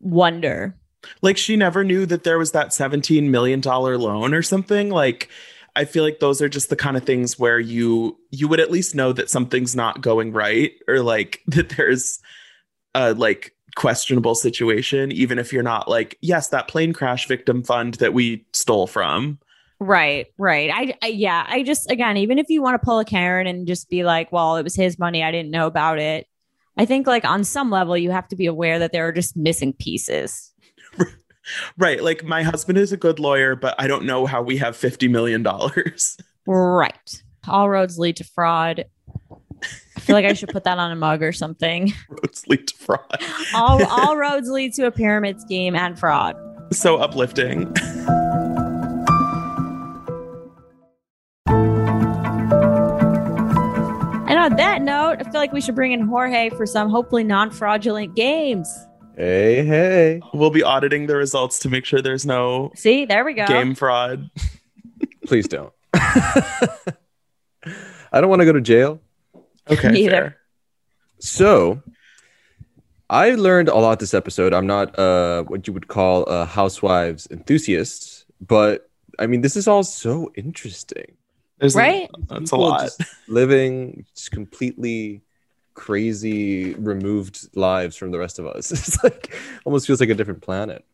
wonder. Like she never knew that there was that 17 million dollar loan or something. Like I feel like those are just the kind of things where you you would at least know that something's not going right or like that there's a like questionable situation even if you're not like yes that plane crash victim fund that we stole from Right. Right. I, I, yeah. I just, again, even if you want to pull a Karen and just be like, well, it was his money. I didn't know about it. I think like on some level you have to be aware that there are just missing pieces. Right. Like my husband is a good lawyer, but I don't know how we have $50 million. Right. All roads lead to fraud. I feel like I should put that on a mug or something. Roads lead to fraud. All all roads lead to a pyramid scheme and fraud. So uplifting. And on that note, I feel like we should bring in Jorge for some hopefully non-fraudulent games. Hey, hey. We'll be auditing the results to make sure there's no See, there we go. game fraud. Please don't. I don't want to go to jail. Okay. Neither. fair. So, I learned a lot this episode. I'm not uh what you would call a housewives enthusiast, but I mean this is all so interesting. There's Right? that's a lot. just living just completely crazy removed lives from the rest of us. It's like almost feels like a different planet.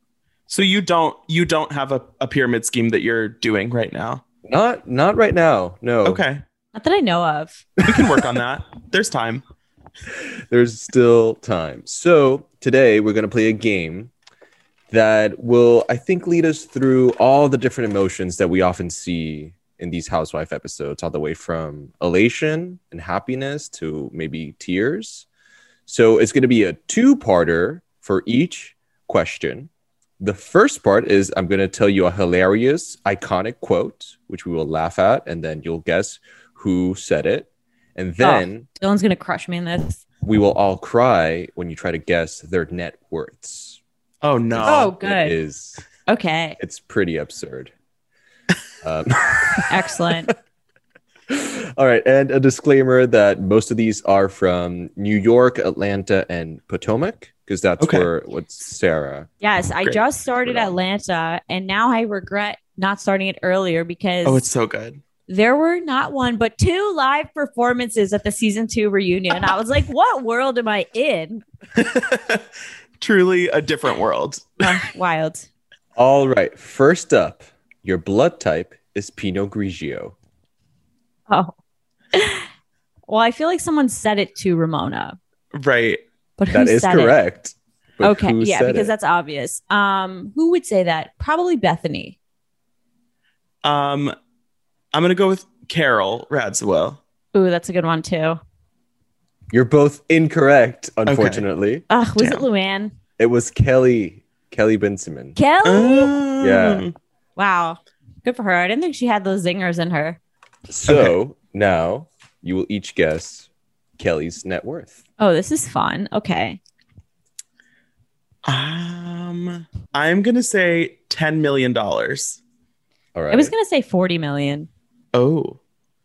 So you don't you don't have a, a pyramid scheme that you're doing right now. Not not right now. No. Okay. Not that I know of. We can work on that. There's time. There's still time. So today we're going to play a game that will, I think, lead us through all the different emotions that we often see in these housewife episodes, all the way from elation and happiness to maybe tears. So it's going to be a two parter for each question. The first part is I'm going to tell you a hilarious, iconic quote, which we will laugh at, and then you'll guess who said it. And then Dylan's gonna crush me in this. we will all cry when you try to guess their net worths. Oh no. Oh, good. is Okay. it's pretty absurd. Um, Excellent. all right, and a disclaimer that most of these are from New York, Atlanta, and Potomac, because that's Okay. where what's Sarah. Yes, I Great. just started Atlanta and now I regret not starting it earlier because Oh, it's so good. There were not one but two live performances at the season two reunion. I was like, what world am I in? Truly a different world. Oh, wild. All right, first up, your blood type is Pinot Grigio. Oh. Well, I feel like someone said it to Ramona, Right. but who That is said it? correct. But okay, yeah, because it? that's obvious. Um, who would say that? Probably Bethenny. Um I'm gonna go with Carole Radziwill. Ooh, that's a good one too. You're both incorrect, unfortunately. Ugh, was it Luann? It was Kelly, Kelly Bensimon. Kelly? Oh. Yeah. wow. Good for her. I didn't think she had those zingers in her. So now you will each guess Kelly's net worth. Oh, this is fun. Okay. Um I'm gonna say ten million dollars. All right. I was gonna say 40 million. Oh.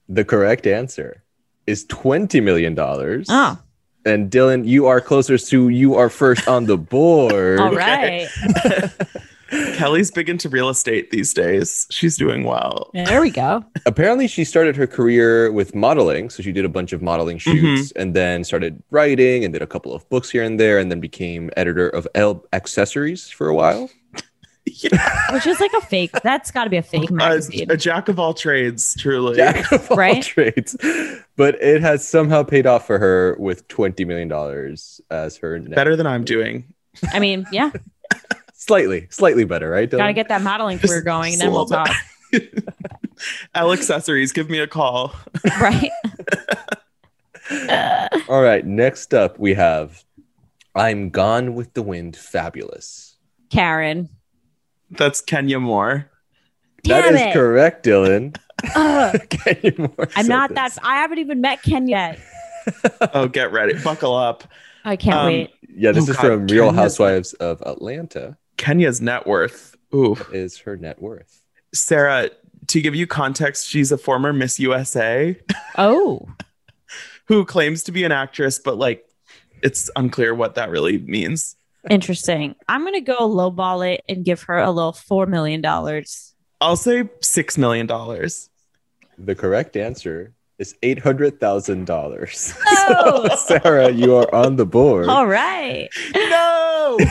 the correct answer is $20 million. Oh, And Dylan, you are closer to you are first on the board. all right. Kelly's big into real estate these days. She's doing well. There we go. Apparently, she started her career with modeling. So she did a bunch of modeling shoots mm-hmm. and then started writing and did a couple of books here and there and then became editor of Elle Accessories for a while. Yeah. Which is like a fake. That's got to be a fake A, magazine. a jack of all trades, truly. Jack of all Right? trades. But it has somehow paid off for her with $20 million as her net. Better than I'm doing. I mean, yeah, Slightly, slightly better, right? Dylan? got to get that modeling career going, and then we'll talk. Elle accessories, give me a call. right? All right, next up we have I'm Gone with the Wind Fabulous. Karen. That's Kenya Moore. That Damn is it. correct, Dylan. Ugh, Kenya Moore I'm not this. that. I haven't even met Ken yet. Oh, get ready. Buckle up. I can't Um, wait. Yeah, this Oh, is God, from Real Kenya's- Housewives of Atlanta. Kenya's net worth. Ooh. Is her net worth? Sarah, to give you context, she's a former Miss USA Oh, who claims to be an actress, but like it's unclear what that really means. Interesting. I'm gonna go lowball it and give her a little four million dollars. I'll say six million dollars. The correct answer is eight hundred thousand dollars. Oh. Sarah, you are on the board. All right. No.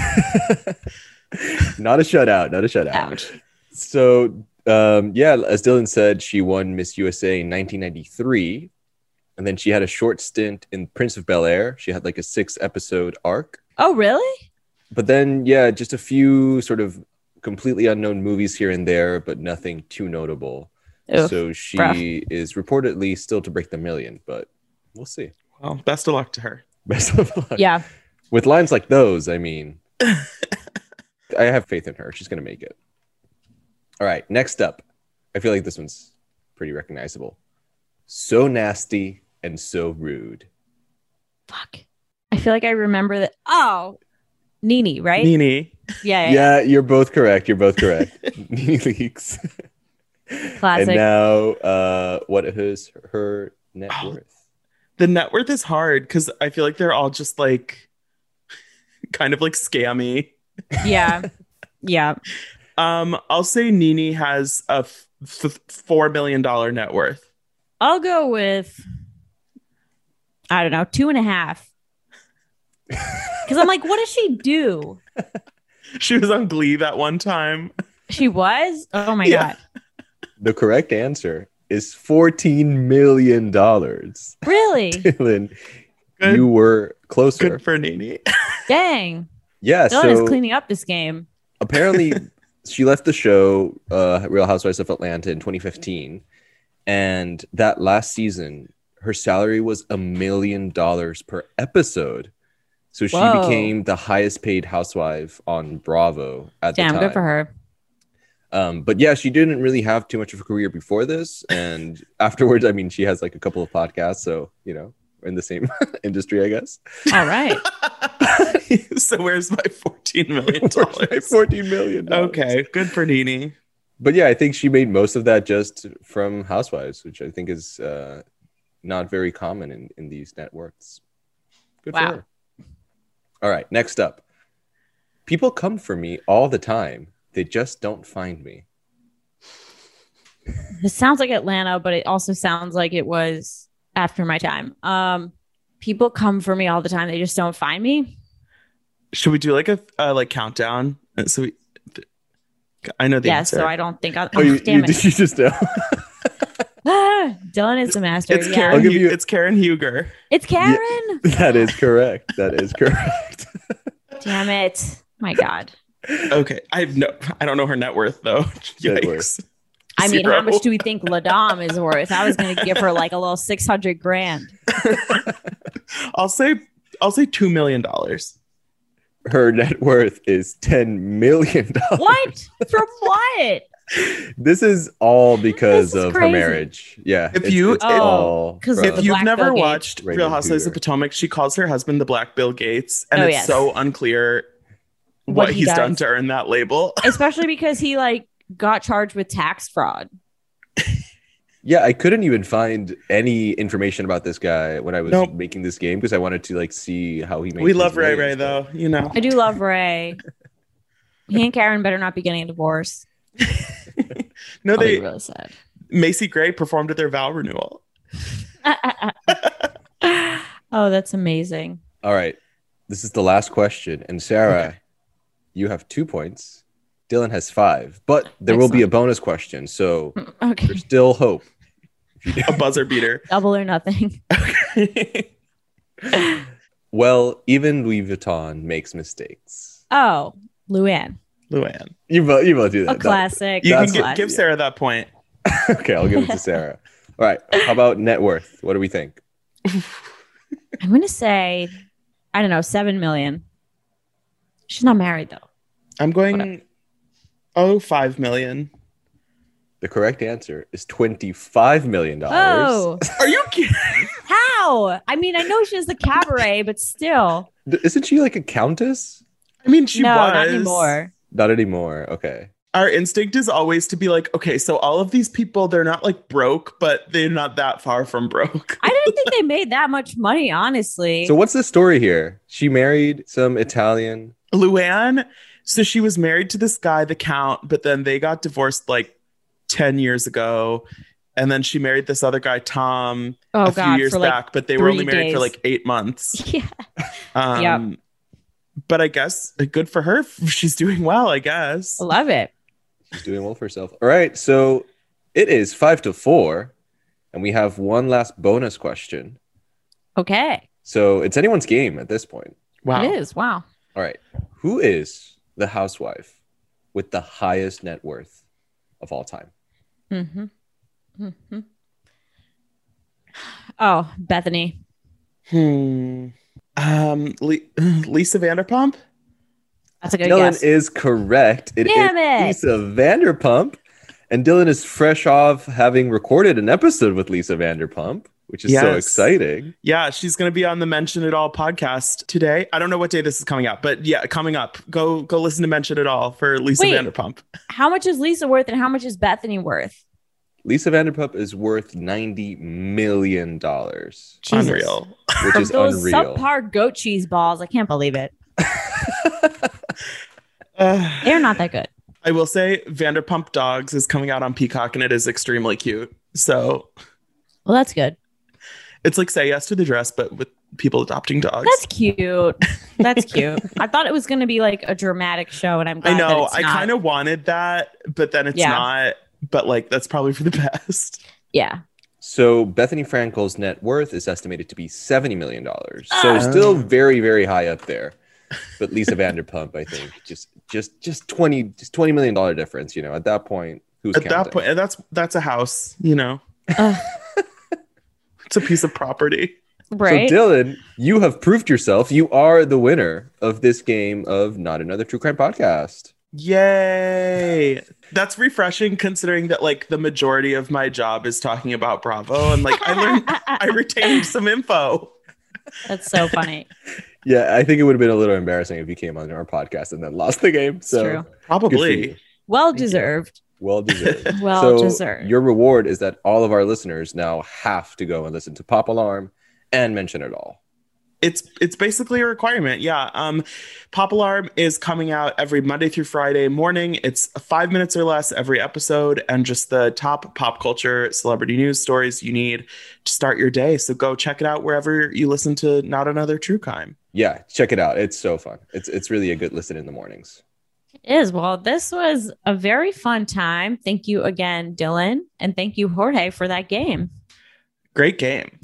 not a shutout. Not a shutout. Ouch. So, um, yeah, as Dylan said, she won Miss USA in 1993. and then she had a short stint in Prince of Bel Air. She had like a six episode arc. Oh, really? But then, yeah, just a few sort of completely unknown movies here and there, but nothing too notable. Oof, so she rough. is reportedly still to break the million, but we'll see. Well, best of luck to her. Best of luck. Yeah. With lines like those, I mean, I have faith in her. She's going to make it. All right, next up. I feel like this one's pretty recognizable. So nasty and so rude. Fuck. I feel like I remember that. Oh, NeNe, right? NeNe. Yeah, yeah, Yeah, you're both correct. You're both correct. NeNe Leakes. Classic. And now, uh, what is her net Oh. worth? The net worth is hard because I feel like they're all just like kind of like scammy. yeah. Yeah. Um, I'll say NeNe has a f- f- four million dollar net worth. I'll go with, I don't know, two and a half. Because I'm like, what does she do? She was on Glee that one time. She was? Oh my Yeah. God. The correct answer is $14 million. Dylan, Really? Good, you were closer. good for NeNe. Dang. yeah, Dylan so is cleaning up this game. apparently she left the show uh, Real Housewives of Atlanta in 2015. And that last season, her salary was a million dollars per episode. So she Whoa. became the highest paid housewife on Bravo at Damn, the time. Damn, good for her. Um, but yeah, she didn't really have too much of a career before this, and afterwards, I mean, she has like a couple of podcasts, so you know, we're in the same industry, I guess. All right. so where's my fourteen million Where's my dollars? Fourteen million. dollars? Okay, good for NeNe. but yeah, I think she made most of that just from Housewives, which I think is uh, not very common in in these networks. Good Wow. for her. All right, next up, people come for me all the time. They just don't find me. This sounds like Atlanta, but it also sounds like it was after my time. Um, people come for me all the time. They just don't find me. Should we do like a uh, like countdown? So we, th- I know the yeah, answer. so I don't think I'll. Oh, you, damn you, it. did you just know? Ah, Dylan is the master. it's yeah. Karen. I'll Hu- you- It's Karen Huger. It's Karen. that is correct. That is correct. Damn it. My God. Okay, I have no. I don't know her net worth though. Net Yikes. worth. I mean, how much do we think Ladam is worth? I was going to give her like a little 600 grand. I'll say. I'll say two million dollars. Her net worth is ten million dollars. What? From what? This is all because is of her marriage. Yeah. If it's- you- it's Oh, all 'cause from- If you've Black never Bill watched Raymond Real Housewives of Potomac, she calls her husband the Black Bill Gates, and Oh, it's yes. so unclear what, What he he's done to earn that label. Especially because he like got charged with tax fraud. yeah, I couldn't even find any information about this guy when I was Nope. making this game because I wanted to like see how he made we love Ray Ray though, you know. I do love Ray. He and Karen better not be getting a divorce. No, I'll be they really sad. Macy Gray performed at their vow renewal. oh, that's amazing. All right. This is the last question. And Sarah, you have two points. Dylan has five, but there will be a bonus question. So Okay. there's still hope. A buzzer beater. Double or nothing. Well, even Louis Vuitton makes mistakes. Oh, Luann. Luann. You both, you both do that. A That- classic. You can gi- classic. give Sarah that point. okay, I'll give it to Sarah. All right. How about net worth? What do we think? I'm gonna say, I don't know, seven million. She's not married though. I'm going oh five million. The correct answer is $25 million. Oh, Are you kidding? how? I mean, I know she has the cabaret, but still, Isn't she like a countess? I mean, she no, was. not anymore. Not anymore. Okay. Our instinct is always to be like, okay, so all of these people, they're not like broke, but they're not that far from broke. I didn't think they made that much money, honestly. So what's the story here? She married some Italian. Luann, so she was married to this guy, the Count, but then they got divorced like 10 years ago. And then she married this other guy, Tom, oh a few god, years like, back, but they were only married for like eight months. yeah, Um, Yep. But I guess good for her. She's doing well, I guess. I love it. She's doing well for herself. All right. So it is five to four. And we have one last bonus question. Okay. So it's anyone's game at this point. Wow. It is. Wow. All right. Who is the housewife with the highest net worth of all time? Mm-hmm. Mm-hmm. Oh, Bethenny. Hmm. Um, Le- Lisa Vanderpump. That's a good Dylan guess. is correct. It is Damn it. Lisa Vanderpump. And Dylan is fresh off having recorded an episode with Lisa Vanderpump, which is so exciting. Yeah, she's going to be on the Mention It All podcast today. I don't know what day this is coming out, but yeah, coming up. Go go listen to Mention It All for Lisa Wait. Vanderpump. How much is Lisa worth and how much is Bethenny worth? Lisa Vanderpump is worth $90 million, Unreal, which Jesus. Unreal. is Those unreal. subpar goat cheese balls. I can't believe it. Uh, They're not that good. I will say Vanderpump Dogs is coming out on Peacock and it is extremely cute. So Well, that's good. it's like Say Yes to the Dress, but with people adopting dogs. That's cute. That's cute. I thought it was going to be like a dramatic show, and I'm glad I know. That it's I kind of wanted that, but then it's Yeah. not. But like, that's probably for the best. yeah. So Bethenny Frankel's net worth is estimated to be $70 million. So Ah. still very, very high up there. But Lisa Vanderpump, I think, just just just 20 just 20 million dollar difference, you know. At that point, who's At counting? that point, and that's that's a house. You know, Ugh. it's a piece of property. Right. So Dylan, you have proved yourself. You are the winner of this game of Not Another True Crime Podcast. Yay! That's refreshing, considering that like the majority of my job is talking about Bravo, and like I learned, I retained some info. That's so funny. Yeah, I think it would have been a little embarrassing if you came on our podcast and then lost the game. So true. good for you. Probably. Well deserved. Well deserved. Well so deserved. Your reward is that all of our listeners now have to go and listen to Pop Alarm and mention it all. It's it's basically a requirement. Yeah. Um, Pop Alarm is coming out every Monday through Friday morning. It's five minutes or less every episode, and just the top pop culture celebrity news stories you need to start your day. So go check it out wherever you listen to Not Another True Crime. Yeah, check it out. It's so fun. It's it's really a good listen in the mornings. It is. Well, this was a very fun time. Thank you again, Dylan. And thank you, Jorge, for that game. Great game.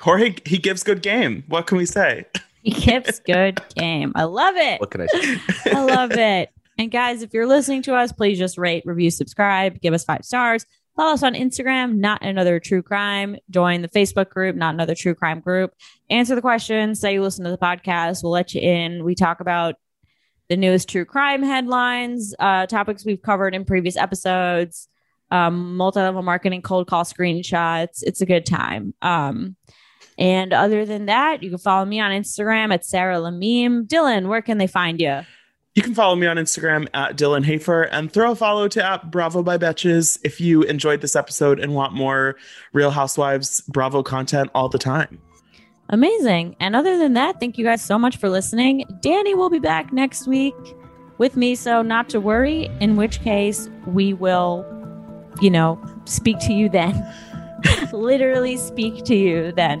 Jorge, he gives good game. What can we say? He gives good game. I love it. What can I say? I love it. And guys, if you're listening to us, please just rate, review, subscribe, give us five stars. Follow us on Instagram, not another true crime. Join the Facebook group, not another true crime group. Answer the questions. Say you listen to the podcast. We'll let you in. We talk about the newest true crime headlines, uh, topics we've covered in previous episodes, um, multi-level marketing, cold call screenshots. It's a good time. Um, and other than that, you can follow me on Instagram at Sarah Lamim. Dylan, where can they find you? You can follow me on Instagram at Dylan Hafer and throw a follow to at Bravo by Betches if you enjoyed this episode and want more Real Housewives Bravo content all the time. Amazing. And other than that, thank you guys so much for listening. Danny will be back next week with me, so not to worry, in which case we will, you know, speak to you then. Literally speak to you then.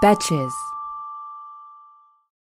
Betches.